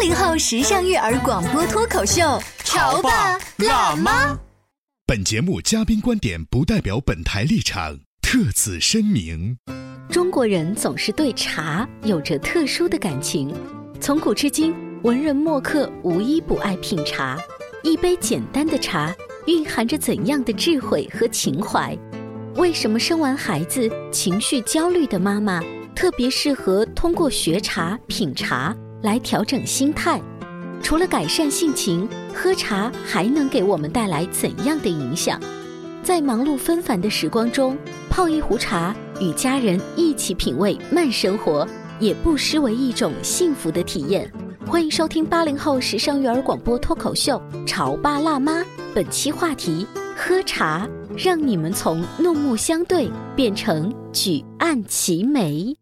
八零后时尚育儿广播脱口秀，潮爸辣妈。本节目嘉宾观点不代表本台立场，特此声明。中国人总是对茶有着特殊的感情，从古至今，文人墨客无一不爱品茶。一杯简单的茶，蕴含着怎样的智慧和情怀？为什么生完孩子情绪焦虑的妈妈特别适合通过学茶品茶来调整心态？除了改善性情，喝茶还能给我们带来怎样的影响？在忙碌纷繁的时光中，泡一壶茶，与家人一起品味慢生活，也不失为一种幸福的体验。欢迎收听八零后时尚育儿广播脱口秀《潮爸辣妈》，本期话题：喝茶，让你们从怒目相对变成举案齐眉。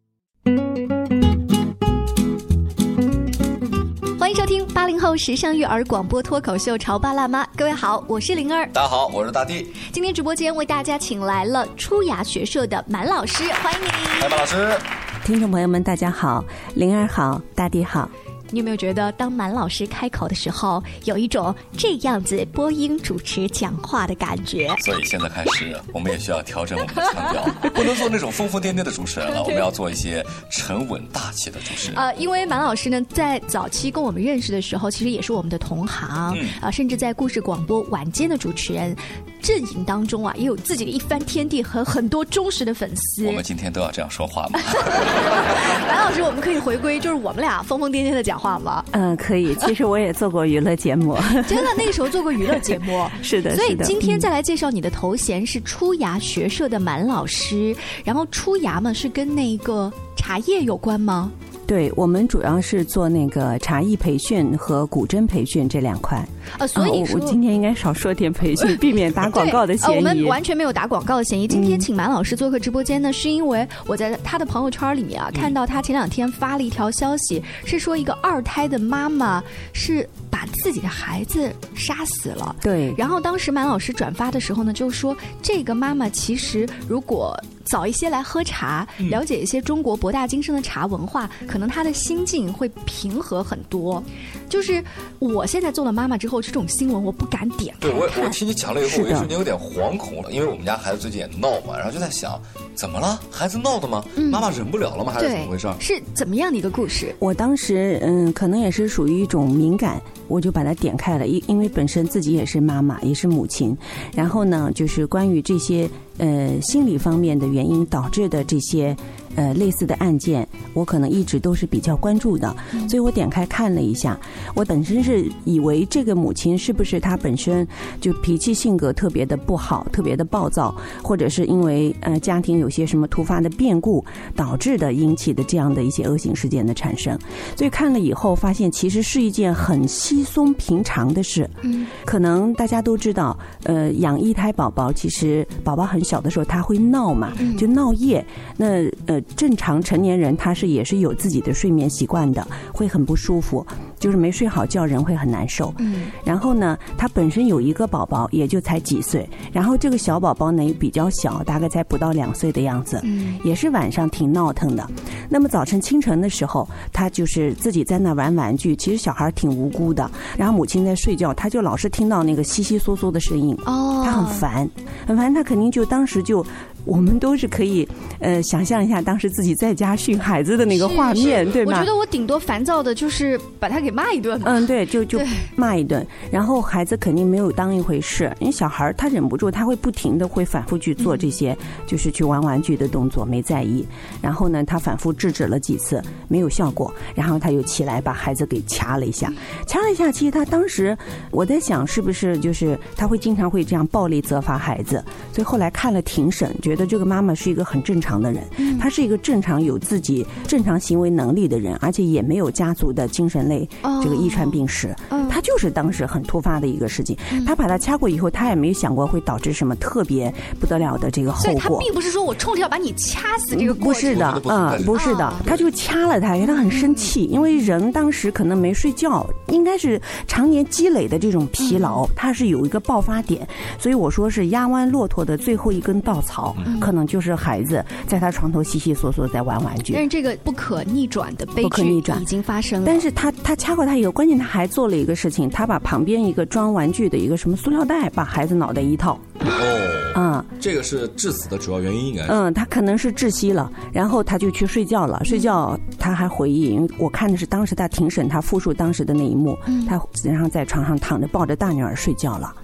后时尚育儿广播脱口秀《潮爸辣妈》，各位好，我是灵儿，大家好，我是大地。今天直播间为大家请来了初雅学社的满老师，欢迎你。嗨，满老师。听众朋友们，大家好，灵儿好，大地好。你有没有觉得，当满老师开口的时候，有一种这样子播音主持讲话的感觉？所以现在开始，我们也需要调整我们的腔调，不能做那种疯疯癫癫的主持人了，我们要做一些沉稳大气的主持人。呃，因为满老师呢，在早期跟我们认识的时候，其实也是我们的同行，嗯啊，甚至在故事广播晚间的主持人阵营当中啊，也有自己的一番天地和很多忠实的粉丝。我们今天都要这样说话吗？满老师，我们可以回归，就是我们俩疯疯癫癫的讲话吗？嗯，可以。其实我也做过娱乐节目，真的，那个时候做过娱乐节目。是的，所以今天嗯再来介绍你的头衔是出牙学社的满老师，然后出牙嘛是跟那个茶叶有关吗？对我们主要是做那个茶艺培训和古筝培训这两块。呃，所以我我今天应该少说点培训，避免打广告的 对呃，我。们完全没有打广告的嫌疑。今天嗯请满老师做客直播间呢，是因为我在他的朋友圈里面嗯啊，看到他前两天发了一条消息，是说一个二胎的妈妈是把自己的孩子杀死了。对，然后当时满老师转发的时候呢，就说这个妈妈其实如果早一些来喝茶，嗯了解一些中国博大精深的茶文化，可能她的心境会平和很多。就是我现在做了妈妈之后，这种新闻我不敢点开对我，我。听你讲了以后，我一瞬间有点惶恐了，因为我们家孩子最近也闹嘛，然后就在想，怎么了？孩子闹的吗？妈妈忍不了了吗？还是怎么回事？是怎么样的一个故事？我当时嗯，可能也是属于一种敏感，我就把它点开了，因因为本身自己也是妈妈，也是母亲，然后呢，就是关于这些呃心理方面的原因导致的这些呃类似的案件，我可能一直都是比较关注的，所以我点开看了一下，我本身是以为这个母亲是不是她本身就脾气性格特别的不好，特别的暴躁，或者是因为呃家庭有些什么突发的变故导致的引起的这样的一些恶性事件的产生，所以看了以后发现其实是一件很稀松平常的事。嗯，可能大家都知道，呃，养一胎宝宝，其实宝宝很小的时候他会闹嘛，就闹夜。那呃，正常成年人他是也是有自己的睡眠习惯的，会很不舒服，就是没睡好觉，人会很难受。嗯，然后呢，他本身有一个宝宝，也就才几岁，然后这个小宝宝呢也比较小，大概才不到两岁的样子，嗯也是晚上挺闹腾的。那么早晨清晨的时候，他就是自己在那玩玩具，其实小孩挺无辜的。然后母亲在睡觉，他就老是听到那个悉悉嗦嗦的声音，哦，他很烦，很烦，他肯定就当时就我们都是可以呃想象一下当时自己在家训孩子的那个画面，对吗？我觉得我顶多烦躁的就是把他给骂一顿。嗯，对，就就骂一顿，然后孩子肯定没有当一回事，因为小孩他忍不住，他会不停的会反复去做这些，就是去玩玩具的动作，没在意。然后呢，他反复制止了几次，没有效果，然后他又起来把孩子给掐了一下，掐了一下。其实他当时我在想，是不是就是他会经常会这样暴力责罚孩子？所以后来看了庭审，觉得这个妈妈是一个很正常的人，她是一个正常有自己正常行为能力的人，而且也没有家族的精神类这个遗传病史。他就是当时很突发的一个事情，他把他掐过以后，他也没有想过会导致什么特别不得了的这个后果他果。并不是说我冲着要把你掐死这个。不是的，嗯，不是的，他就掐了他，因为他很生气，因为人当时可能没睡觉，应该是常年积累的这种疲劳，他是有一个爆发点，所以我说是压弯骆驼的最后一根稻草，可能就是孩子在他床头悉悉索索在玩玩具但。是这个不可逆转的悲剧已经发生了。但是他他掐过他以后，关键他还做了一个事情，他把旁边一个装玩具的一个什么塑料袋把孩子脑袋一套，哦，啊、这个是致死的主要原因，应该是。嗯，他可能是窒息了，然后他就去睡觉了。睡觉他还回忆，因为我看的是当时他庭审，他复述当时的那一幕。他然后在床上躺着抱着大女儿睡觉了。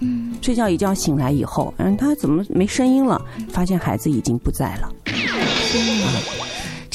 睡觉一觉醒来以后，嗯，他怎么没声音了？发现孩子已经不在了。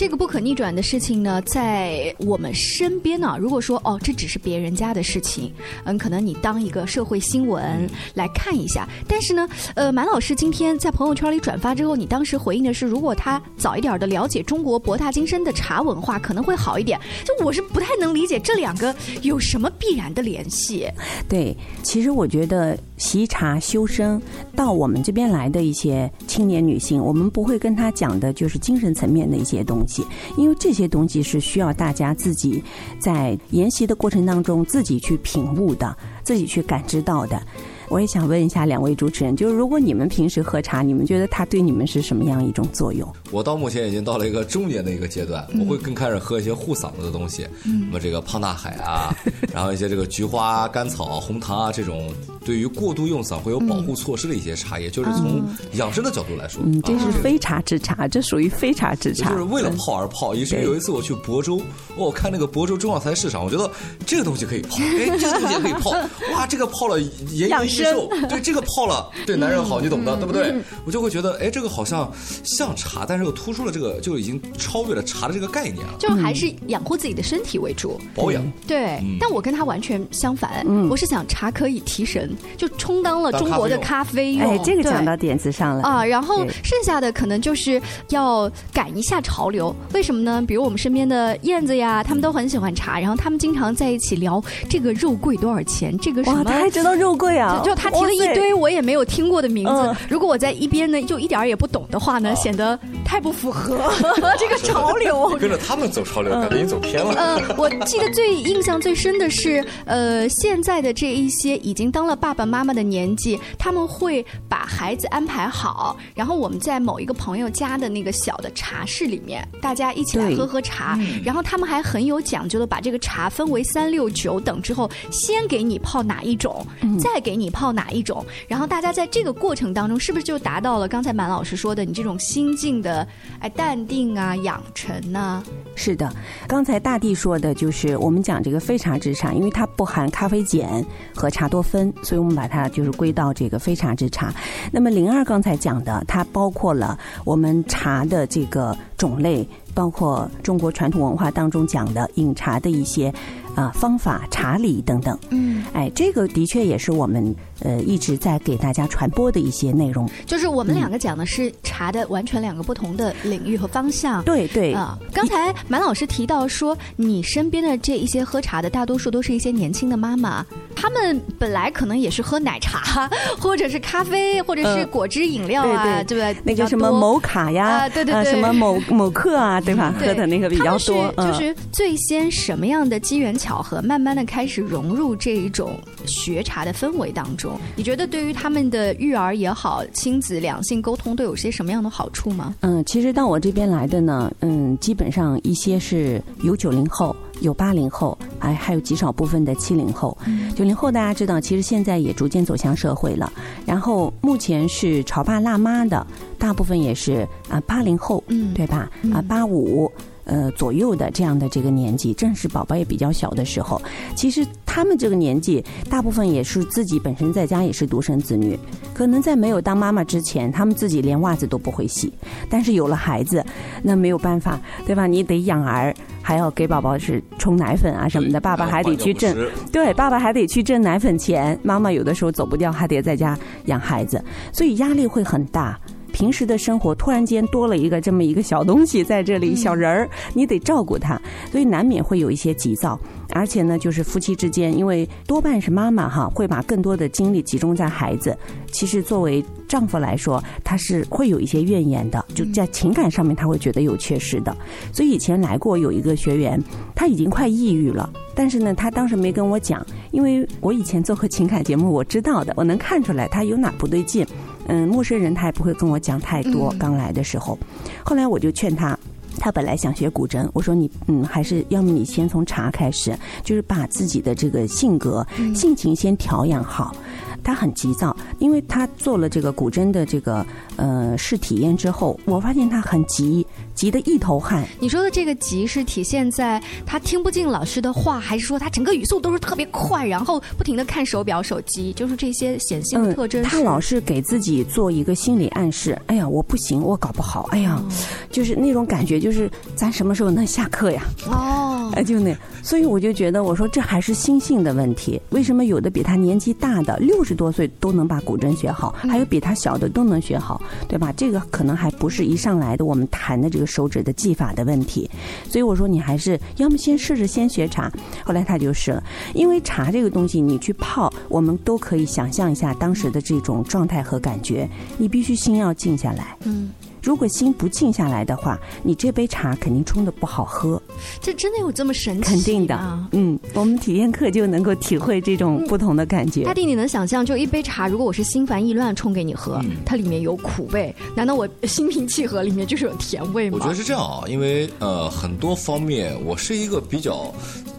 这个不可逆转的事情呢，在我们身边呢，如果说哦，这只是别人家的事情，嗯，可能你当一个社会新闻来看一下。但是呢，呃，满老师今天在朋友圈里转发之后，你当时回应的是，如果他早一点的了解中国博大精深的茶文化，可能会好一点。就我是不太能理解这两个有什么必然的联系。对，其实我觉得习茶修身到我们这边来的一些青年女性，我们不会跟她讲的就是精神层面的一些东西，因为这些东西是需要大家自己在研习的过程当中自己去品悟的，自己去感知到的。我也想问一下两位主持人，就是如果你们平时喝茶，你们觉得它对你们是什么样一种作用？我到目前已经到了一个中年的一个阶段，我会更开始喝一些护嗓子的东西，什么这个胖大海啊，然后一些这个菊花、甘草、红糖啊这种对于过度用嗓会有保护措施的一些茶叶，就是从养生的角度来说，嗯，这啊。是非茶之茶，这属于非茶之茶，就是为了泡而泡。以至于有一次我去亳州，哦我看那个亳州中药材市场，我觉得这个东西可以泡，哎，这个东西也可以泡，哇，这个泡了延年益寿，对，这个泡了对男人好，你懂的，对不对？我就会觉得，哎，这个好像像茶，但是又突出了这个，就已经超越了茶的这个概念了，就还是养护自己的身体为主。保养。对，嗯。但我跟他完全相反，我是想茶可以提神，就充当了中国的咖咖啡用。哎，这个对讲到点子上了啊，然后剩下的可能就是要赶一下潮流。为什么呢？比如我们身边的燕子呀，他们都很喜欢茶，然后他们经常在一起聊这个肉桂多少钱，这个什哇，么他。还知道肉桂啊！就他提了一堆我也没有听过的名字嗯，如果我在一边呢，就一点儿也不懂的话呢，显得太不符合 这个潮流。跟着他们走潮流，感觉已经走偏了。呃，我记得最印象最深的是，呃，现在的这一些已经当了爸爸妈妈的年纪，他们会把孩子安排好，然后我们在某一个朋友家的那个小的茶室里面，大家一起来喝喝茶，然后他们还很有讲究的把这个茶分为三六九等之后，先给你泡哪一种，再给你泡哪一种，然后大家在这个过程当中，是不是就达到了刚才满老师说的你这种心境的哎淡定啊、养成呢、是的，刚才大地说的就是我们讲这个非茶之茶，因为它不含咖啡碱和茶多酚，所以我们把它就是归到这个非茶之茶。那么灵儿刚才讲的，它包括了我们茶的这个种类，包括中国传统文化当中讲的饮茶的一些啊、方法、茶礼等等。嗯，哎，这个的确也是我们呃一直在给大家传播的一些内容。就是我们两个讲的是茶的完全两个不同的领域和方向。对对啊，刚才满老师提到说，你身边的这一些喝茶的，大多数都是一些年轻的妈妈，她们本来可能也是喝奶茶，或者是咖啡，或者是呃果汁饮料啊，对对不对？那个什么某卡呀，啊对对对什么某某客啊，对吧？对喝的那个比较多，就是最先什么样的机缘巧合，慢慢的开始融入这一种学茶的氛围当中。你觉得对于他们的育儿也好，亲子两性沟通都有些什么样的好处吗？嗯，其实到我这边来的呢，嗯，基本上一些是有九零后，有八零后，哎，还有极少部分的七零后。九零后大家知道，其实现在也逐渐走向社会了。然后目前是潮爸辣妈的，大部分也是啊八零后，嗯对吧？啊八五。呃，左右的这样的这个年纪，正是宝宝也比较小的时候。其实他们这个年纪，大部分也是自己本身在家也是独生子女，可能在没有当妈妈之前，他们自己连袜子都不会洗。但是有了孩子，那没有办法，对吧？你得养儿，还要给宝宝是冲奶粉啊什么的，爸爸还得去挣，对，爸爸还得去挣奶粉钱，妈妈有的时候走不掉，还得在家养孩子，所以压力会很大。平时的生活突然间多了一个这么一个小东西在这里，小人儿，你得照顾他，所以难免会有一些急躁。而且呢，就是夫妻之间，因为多半是妈妈哈，会把更多的精力集中在孩子。其实作为丈夫来说，他是会有一些怨言的，就在情感上面他会觉得有缺失的。所以以前来过有一个学员，他已经快抑郁了，但是呢，他当时没跟我讲，因为我以前做过情感节目，我知道的，我能看出来他有哪不对劲。嗯，陌生人他也不会跟我讲太多。刚来的时候，后来我就劝他，他本来想学古筝，我说你嗯，还是要么你先从茶开始，就是把自己的这个性格、性情先调养好。他很急躁，因为他做了这个古筝的这个呃试体验之后，我发现他很急，急得一头汗。你说的这个急是体现在他听不进老师的话，还是说他整个语速都是特别快，然后不停的看手表、手机，就是这些显性的特征、嗯？他老是给自己做一个心理暗示，哎呀，我不行，我搞不好，哎呀，就是那种感觉，就是咱什么时候能下课呀？哦，哎，就那，所以我就觉得，我说这还是心性的问题。为什么有的比他年纪大的六十多岁都能把古筝学好，还有比他小的都能学好，对吧？这个可能还不是一上来的我们弹的这个手指的技法的问题。所以我说，你还是要么先试试先学茶。后来他就是了，因为茶这个东西，你去泡，我们都可以想象一下当时的这种状态和感觉。你必须心要静下来。嗯。如果心不静下来的话，你这杯茶肯定冲的不好喝。这真的有这么神奇？肯定的，嗯，我们体验课就能够体会这种不同的感觉。大弟，你能想象，就一杯茶，如果我是心烦意乱冲给你喝，它里面有苦味，难道我心平气和里面就是有甜味吗？我觉得是这样啊，因为呃，很多方面我是一个比较。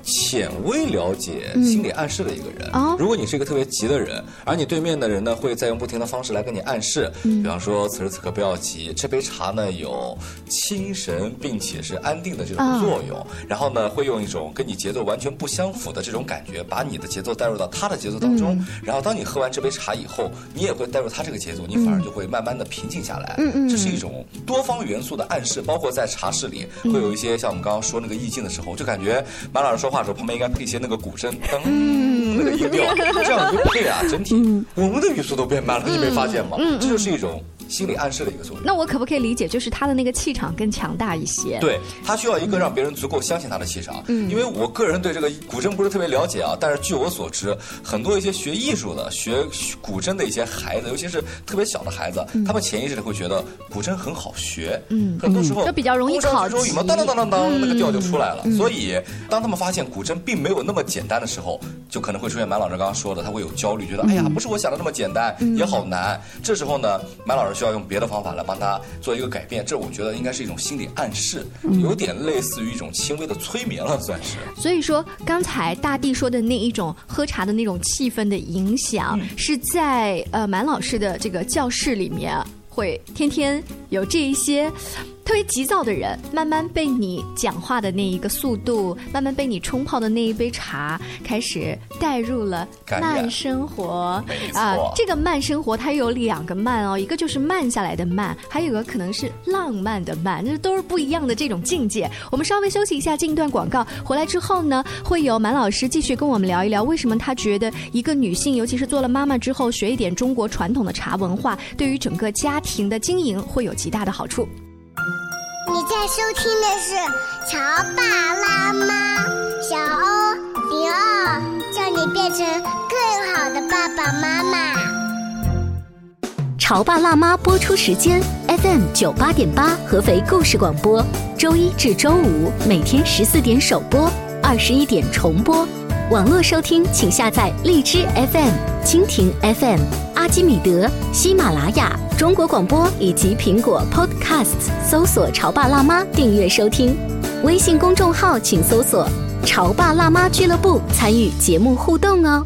浅微了解心理暗示的一个人。如果你是一个特别急的人，而你对面的人呢，会再用不停的方式来跟你暗示，比方说此时此刻不要急，这杯茶呢有清神并且是安定的这种作用。然后呢，会用一种跟你节奏完全不相符的这种感觉，把你的节奏带入到他的节奏当中。然后当你喝完这杯茶以后，你也会带入他这个节奏，你反而就会慢慢的平静下来。嗯嗯，这是一种多方元素的暗示，包括在茶室里会有一些像我们刚刚说那个意境的时候，就感觉马老师说话的时候旁边应该配一些那个鼓声，噔那个音调，这样一配啊，整体我们的语速都变慢了，你没发现吗？这就是一种心理暗示的一个作用。那我可不可以理解，就是他的那个气场更强大一些？对他需要一个让别人足够相信他的气场。嗯，因为我个人对这个古筝不是特别了解啊，但是据我所知，很多一些学艺术的、学古筝的一些孩子，尤其是特别小的孩子，他们潜意识里会觉得古筝很好学。嗯，很多时候就比较容易考级嘛，当当当当当，那个调就出来了。所以当他们发现古筝并没有那么简单的时候，就可能会出现满老师刚刚说的，他会有焦虑，觉得哎呀，不是我想的那么简单，也好难。这时候呢，满老师需要用别的方法来帮他做一个改变。这我觉得应该是一种心理暗示，有点类似于一种轻微的催眠了，算是。所以说，刚才大地说的那一种喝茶的那种气氛的影响，是在呃满老师的这个教室里面会天天有这一些。特别急躁的人，慢慢被你讲话的那一个速度，慢慢被你冲泡的那一杯茶，开始带入了慢生活。啊，这个慢生活它有两个慢哦，一个就是慢下来的慢，还有一个可能是浪漫的慢，这都是不一样的这种境界。我们稍微休息一下，进一段广告，回来之后呢，会有满老师继续跟我们聊一聊，为什么他觉得一个女性，尤其是做了妈妈之后，学一点中国传统的茶文化，对于整个家庭的经营会有极大的好处。你在收听的是《潮爸辣妈》，小欧零二，叫你变成更好的爸爸妈妈。《潮爸辣妈》播出时间：FM 九八点八，合肥故事广播，周一至周五每天十四点首播，二十一点重播。网络收听，请下载荔枝 FM、蜻蜓 FM、阿基米德、喜马拉雅、中国广播以及苹果 Podcasts，搜索“潮爸辣妈”订阅收听。微信公众号请搜索潮爸辣妈俱乐部参与节目互动哦。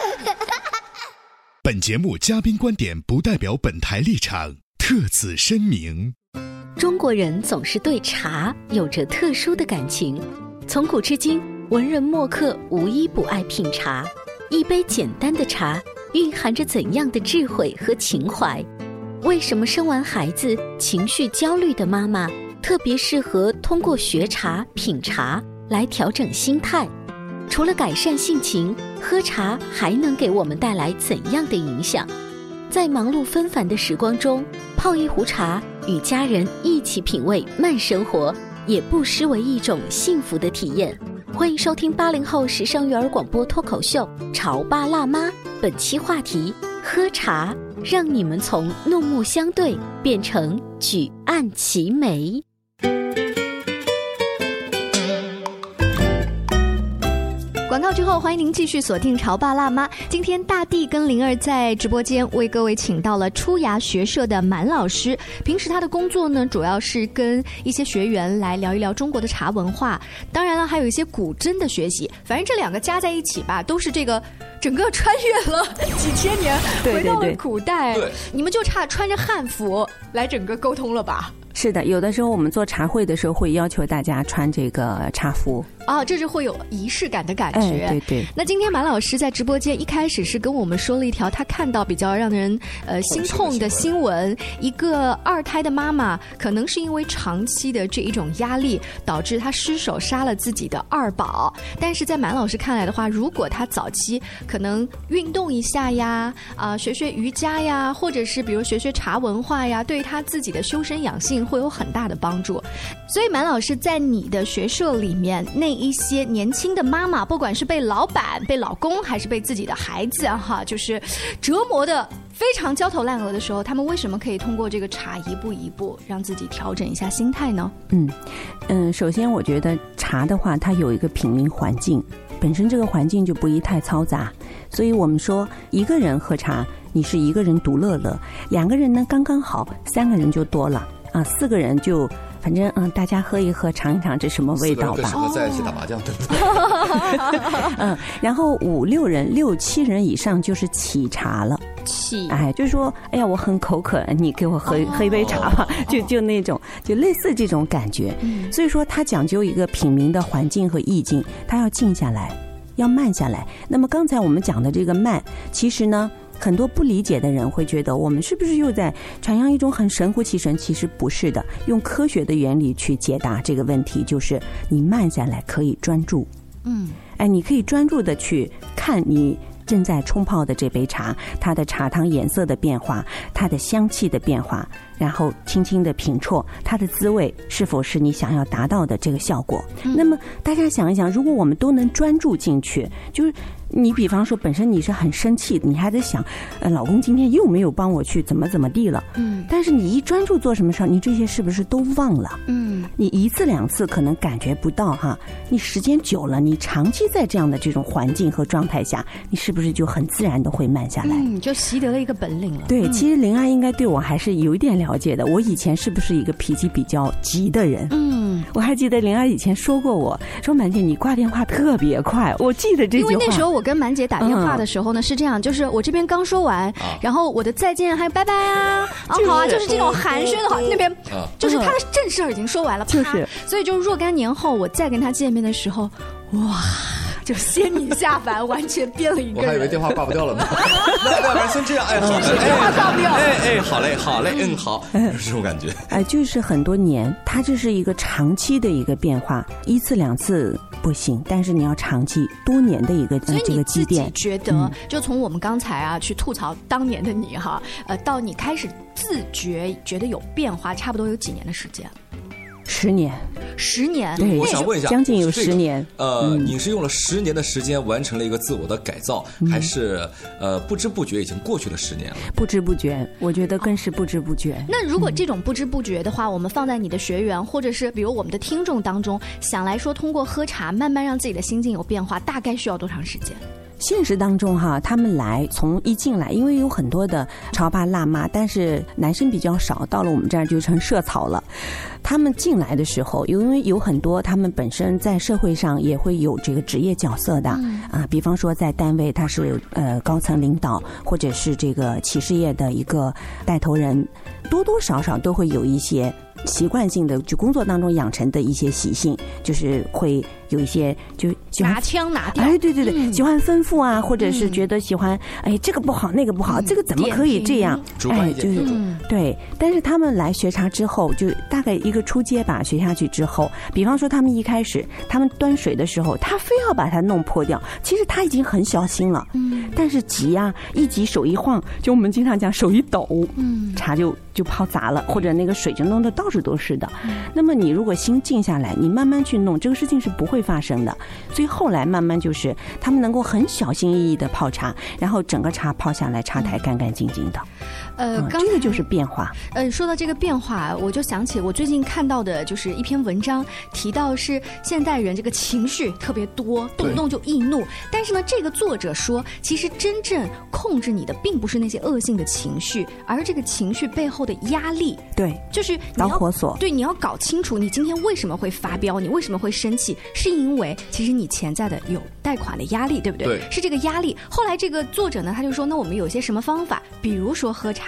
本节目嘉宾观点不代表本台立场，特此声明。中国人总是对茶有着特殊的感情，从古至今，文人墨客无一不爱品茶。一杯简单的茶，蕴含着怎样的智慧和情怀？为什么生完孩子情绪焦虑的妈妈特别适合通过学茶、品茶来调整心态？除了改善性情，喝茶还能给我们带来怎样的影响？在忙碌纷繁的时光中，泡一壶茶，与家人一起品味慢生活，也不失为一种幸福的体验。欢迎收听八零后时尚育儿广播脱口秀《潮爸辣妈》，本期话题：喝茶，让你们从怒目相对变成举案齐眉。广告之后，欢迎您继续锁定《潮爸辣妈》。今天大地跟灵儿在直播间为各位请到了出牙学社的满老师。平时他的工作呢，主要是跟一些学员来聊一聊中国的茶文化，当然了，还有一些古筝的学习。反正这两个加在一起吧，都是这个整个穿越了几千年，回到了古代。你们就差穿着汉服来整个沟通了吧？是的，有的时候我们做茶会的时候会要求大家穿这个茶服。哦，这是会有仪式感的感觉。对对。那今天马老师在直播间一开始是跟我们说了一条他看到比较让人呃心痛的新闻：一个二胎的妈妈可能是因为长期的这一种压力，导致她失手杀了自己的二宝。但是在马老师看来的话，如果她早期可能运动一下呀，啊学学瑜伽呀，或者是比如学学茶文化呀，对她自己的修身养性会有很大的帮助。所以马老师在你的学社里面那。一些年轻的妈妈，不管是被老板、被老公，还是被自己的孩子，哈，就是折磨的非常焦头烂额的时候，他们为什么可以通过这个茶一步一步让自己调整一下心态呢？嗯嗯，首先我觉得茶的话，它有一个品茗环境，本身这个环境就不宜太嘈杂，所以我们说一个人喝茶，你是一个人独乐乐；两个人呢刚刚好，三个人就多了啊，四个人就。反正嗯，大家喝一喝，尝一尝这什么味道吧。适合在一起打麻将，对不对？嗯，然后五六人、六七人以上就是起茶了。起，哎，就是说，哎呀，我很口渴，你给我喝喝一杯茶吧，就就那种，就类似这种感觉。所以说，它讲究一个品茗的环境和意境，它要静下来，要慢下来。那么刚才我们讲的这个慢，其实呢。很多不理解的人会觉得，我们是不是又在传扬一种很神乎其神？其实不是的，用科学的原理去解答这个问题，就是你慢下来可以专注。嗯，哎，你可以专注的去看你正在冲泡的这杯茶，它的茶汤颜色的变化，它的香气的变化，然后轻轻的品啜它的滋味，是否是你想要达到的这个效果？那么大家想一想，如果我们都能专注进去，就是。你比方说，本身你是很生气，你还在想，呃，老公今天又没有帮我去怎么怎么地了。嗯。但是你一专注做什么事儿，你这些是不是都忘了？嗯。你一次两次可能感觉不到哈，你时间久了，你长期在这样的这种环境和状态下，你是不是就很自然的会慢下来？嗯，就习得了一个本领了。对，其实林安应该对我还是有一点了解的。我以前是不是一个脾气比较急的人？嗯。我还记得林安以前说过，我说满姐你挂电话特别快，我记得这句话。因为那时候我。跟满姐打电话的时候呢，是这样，就是我这边刚说完，然后我的再见还有拜拜啊，啊好啊，就是这种寒暄的话，那边就是他的正事儿已经说完了，就是，所以就若干年后我再跟他见面的时候，哇。就仙女下凡，完全变了一个人。我还以为电话挂不掉了呢。那要不然先这样，哎，好，电话挂不掉。哎哎，好嘞，好嘞，嗯，好，就是这种感觉。哎，就是很多年，它这是一个长期的一个变化，一次两次不行，但是你要长期多年的一个这个积淀。觉得，就从我们刚才啊去吐槽当年的你哈，呃，到你开始自觉觉得有变化，差不多有几年的时间。十年，十年，对，我想问一下，将近有十年。呃，你是用了十年的时间完成了一个自我的改造，还是呃不知不觉已经过去了十年了？不知不觉，我觉得更是不知不觉。那如果这种不知不觉的话，我们放在你的学员，或者是比如我们的听众当中，想来说通过喝茶慢慢让自己的心境有变化，大概需要多长时间？现实当中哈，他们来从一进来，因为有很多的潮爸辣妈，但是男生比较少，到了我们这儿就成社草了。他们进来的时候，因为有很多他们本身在社会上也会有这个职业角色的啊，比方说在单位他是呃高层领导，或者是这个企事业的一个带头人，多多少少都会有一些习惯性的就工作当中养成的一些习性，就是会。有一些就拿枪拿掉，哎，对对对，喜欢吩咐啊，或者是觉得喜欢，哎，这个不好，那个不好，这个怎么可以这样？哎，就是对。但是他们来学茶之后，就大概一个初阶吧，学下去之后，比方说他们一开始，他们端水的时候，他非要把它弄破掉，其实他已经很小心了，嗯，但是急啊，一急手一晃，就我们经常讲手一抖，嗯，茶就就泡砸了，或者那个水就弄得到处都是的。那么你如果心静下来，你慢慢去弄，这个事情是不会。发生的，所以后来慢慢就是他们能够很小心翼翼的泡茶，然后整个茶泡下来，茶台干干净净的。呃，这个就是变化。呃，说到这个变化，我就想起我最近看到的就是一篇文章，提到是现代人这个情绪特别多，动不动就易怒。但是呢，这个作者说，其实真正控制你的并不是那些恶性的情绪，而是这个情绪背后的压力。对，就是导火索。对，你要搞清楚你今天为什么会发飙，你为什么会生气，是因为其实你潜在的有贷款的压力，对不对？对，是这个压力。后来这个作者呢，他就说，那我们有些什么方法？比如说喝茶。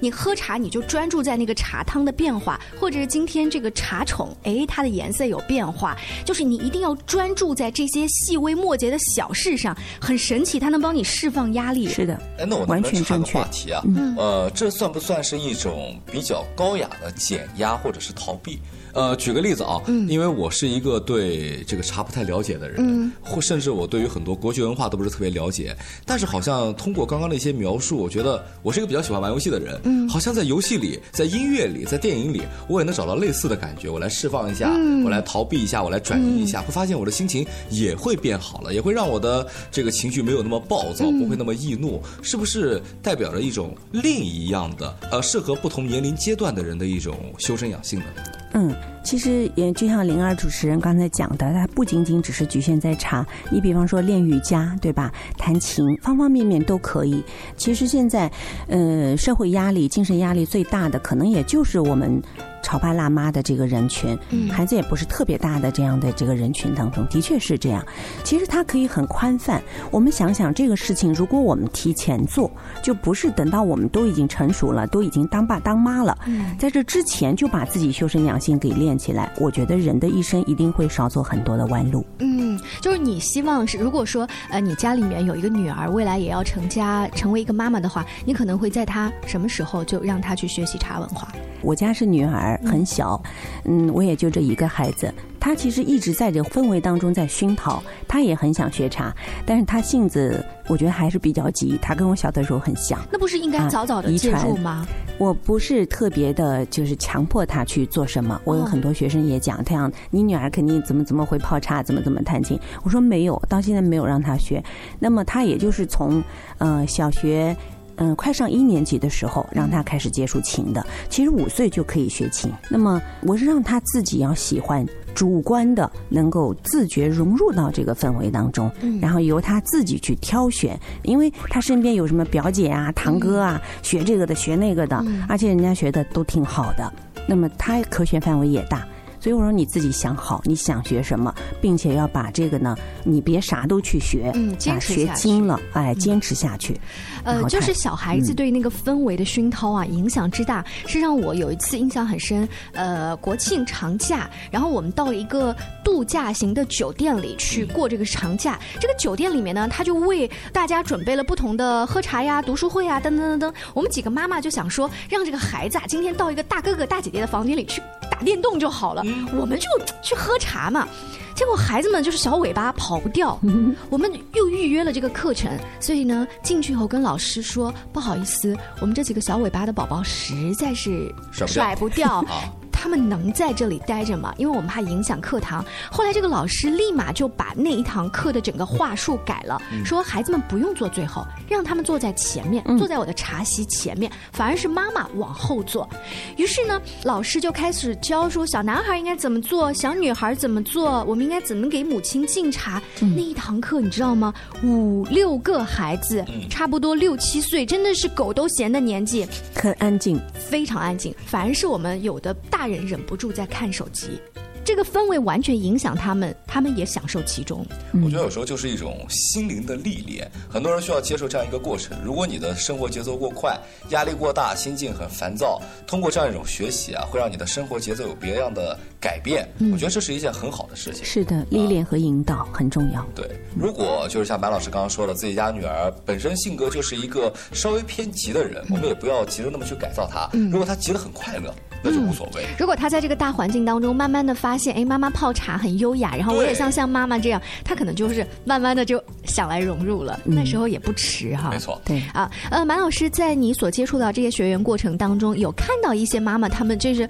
你喝茶，你就专注在那个茶汤的变化，或者是今天这个茶宠，哎，它的颜色有变化，就是你一定要专注在这些细微末节的小事上，很神奇，它能帮你释放压力。是的，哎，那我能不能插个话题啊？呃，这算不算是一种比较高雅的减压或者是逃避？呃，举个例子啊，因为我是一个对这个茶不太了解的人，或甚至我对于很多国际文化都不是特别了解，但是好像通过刚刚的一些描述，我觉得我是一个比较喜欢玩游戏的人，好像在游戏里、在音乐里、在电影里，我也能找到类似的感觉，我来释放一下，我来逃避一下，我来转移一下，会发现我的心情也会变好了，也会让我的这个情绪没有那么暴躁，不会那么易怒，是不是代表着一种另一样的呃适合不同年龄阶段的人的一种修身养性呢？嗯，其实也就像灵儿主持人刚才讲的，它不仅仅只是局限在茶。你比方说练瑜伽，对吧？弹琴，方方面面都可以。其实现在，呃，社会压力、精神压力最大的，可能也就是我们。潮爸辣妈的这个人群，孩子也不是特别大的这样的这个人群当中，的确是这样。其实他可以很宽泛。我们想想这个事情，如果我们提前做，就不是等到我们都已经成熟了，都已经当爸当妈了，在这之前就把自己修身养性给练起来，我觉得人的一生一定会少走很多的弯路。嗯，就是你希望是，如果说呃你家里面有一个女儿，未来也要成家成为一个妈妈的话，你可能会在她什么时候就让她去学习茶文化？我家是女儿。很小，嗯，我也就这一个孩子。她其实一直在这个氛围当中在熏陶，她也很想学茶，但是她性子我觉得还是比较急。她跟我小的时候很像，那不是应该早早的介入吗？我不是特别的，就是强迫她去做什么。我有很多学生也讲，他想你女儿肯定怎么怎么会泡茶，怎么怎么弹琴。我说没有，到现在没有让她学。那么她也就是从呃小学。嗯，快上一年级的时候，让他开始接触琴的。其实五岁就可以学琴。那么我是让他自己要喜欢，主观的能够自觉融入到这个氛围当中，然后由他自己去挑选。因为他身边有什么表姐啊、堂哥啊，学这个的、学那个的，而且人家学的都挺好的。那么他可选范围也大。所以我说你自己想好你想学什么，并且要把这个呢，你别啥都去学，嗯，坚持学精了，哎，坚持下去。呃，就是小孩子对那个氛围的熏陶啊，影响之大，是让我有一次印象很深。呃，国庆长假，然后我们到了一个度假型的酒店里去过这个长假。这个酒店里面呢，他就为大家准备了不同的喝茶呀、读书会啊，等等等等。我们几个妈妈就想说，让这个孩子啊，今天到一个大哥哥大姐姐的房间里去打电动就好了。我们就去喝茶嘛，结果孩子们就是小尾巴跑不掉。我们又预约了这个课程，所以呢，进去以后跟老师说不好意思，我们这几个小尾巴的宝宝实在是甩不掉。他们能在这里待着吗？因为我们怕影响课堂。后来这个老师立马就把那一堂课的整个话术改了，说孩子们不用坐最后，让他们坐在前面，坐在我的茶席前面，反而是妈妈往后坐。于是呢，老师就开始教说小男孩应该怎么做，小女孩怎么做，我们应该怎么给母亲敬茶。那一堂课你知道吗？五六个孩子，差不多六七岁，真的是狗都嫌的年纪，很安静，非常安静。反而是我们有的大人忍不住在看手机。这个氛围完全影响他们，他们也享受其中。我觉得有时候就是一种心灵的历练，很多人需要接受这样一个过程。如果你的生活节奏过快，压力过大，心境很烦躁，通过这样一种学习啊，会让你的生活节奏有别样的改变。我觉得这是一件很好的事情。是的，历练和引导很重要。对，如果就是像白老师刚刚说的，自己家女儿本身性格就是一个稍微偏急的人，我们也不要急着那么去改造她。如果她急得很快乐。那就无所谓。如果他在这个大环境当中，慢慢的发现，哎，妈妈泡茶很优雅，然后我也像像妈妈这样，他可能就是慢慢的就想来融入了。那时候也不迟哈。没错，对啊，呃，马老师在你所接触到这些学员过程当中，有看到一些妈妈他们就是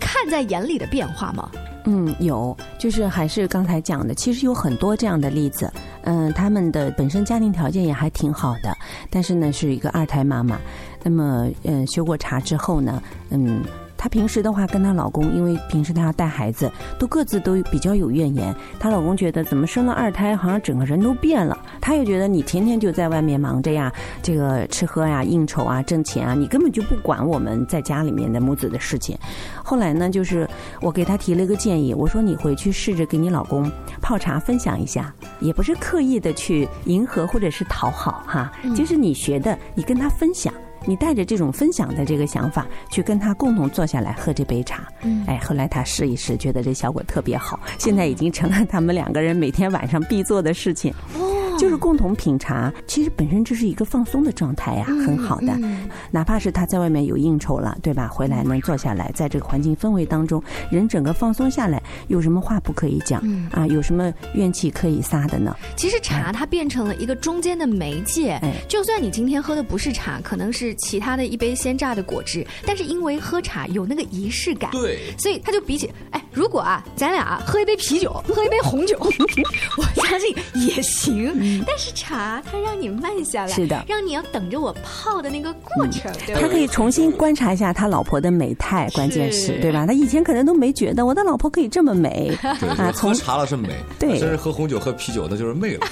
看在眼里的变化吗？嗯，有，就是还是刚才讲的，其实有很多这样的例子。嗯，他们的本身家庭条件也还挺好的，但是呢，是一个二胎妈妈。那么，嗯，修过茶之后呢，嗯。她平时的话跟她老公，因为平时她要带孩子，都各自都比较有怨言。她老公觉得怎么生了二胎，好像整个人都变了。她又觉得你天天就在外面忙着呀，这个吃喝呀、应酬啊、挣钱啊，你根本就不管我们在家里面的母子的事情。后来呢，就是我给她提了一个建议，我说你回去试着给你老公泡茶分享一下，也不是刻意的去迎合或者是讨好哈，就是你学的，你跟他分享。你带着这种分享的这个想法去跟他共同坐下来喝这杯茶，嗯。哎，后来他试一试，觉得这效果特别好，现在已经成了他们两个人每天晚上必做的事情。就是共同品茶，其实本身这是一个放松的状态呀，很好的。哪怕是他在外面有应酬了，对吧？回来能坐下来，在这个环境氛围当中，人整个放松下来，有什么话不可以讲啊？有什么怨气可以撒的呢？其实茶它变成了一个中间的媒介。就算你今天喝的不是茶，可能是其他的一杯鲜榨的果汁，但是因为喝茶有那个仪式感，对，所以它就比起哎，如果啊，咱俩喝一杯啤酒，喝一杯红酒，我相信也行。但是茶，它让你慢下来，是的，让你要等着我泡的那个过程，对？他可以重新观察一下他老婆的美态，关键是，对吧？他以前可能都没觉得我的老婆可以这么美 啊。从茶了是美，对，真是喝红酒、喝啤酒那就是媚了。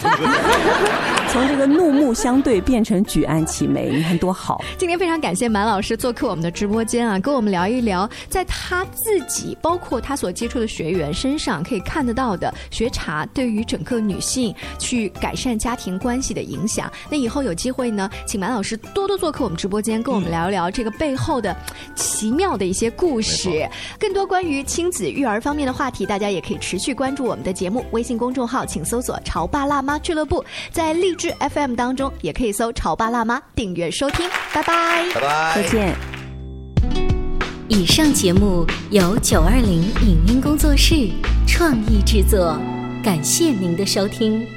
从这个怒目相对变成举案齐眉，你看多好。今天非常感谢满老师做客我们的直播间啊，跟我们聊一聊，在他自己包括他所接触的学员身上可以看得到的学茶对于整个女性去改善。善家庭关系的影响。那以后有机会呢，请马老师多多做客我们直播间，跟我们聊一聊这个背后的奇妙的一些故事。更多关于亲子育儿方面的话题，大家也可以持续关注我们的节目。微信公众号请搜索“潮爸辣妈俱乐部”，在荔枝 FM 当中也可以搜“潮爸辣妈”订阅收听。拜拜，拜拜，再见。以上节目由九二零影音工作室创意制作，感谢您的收听。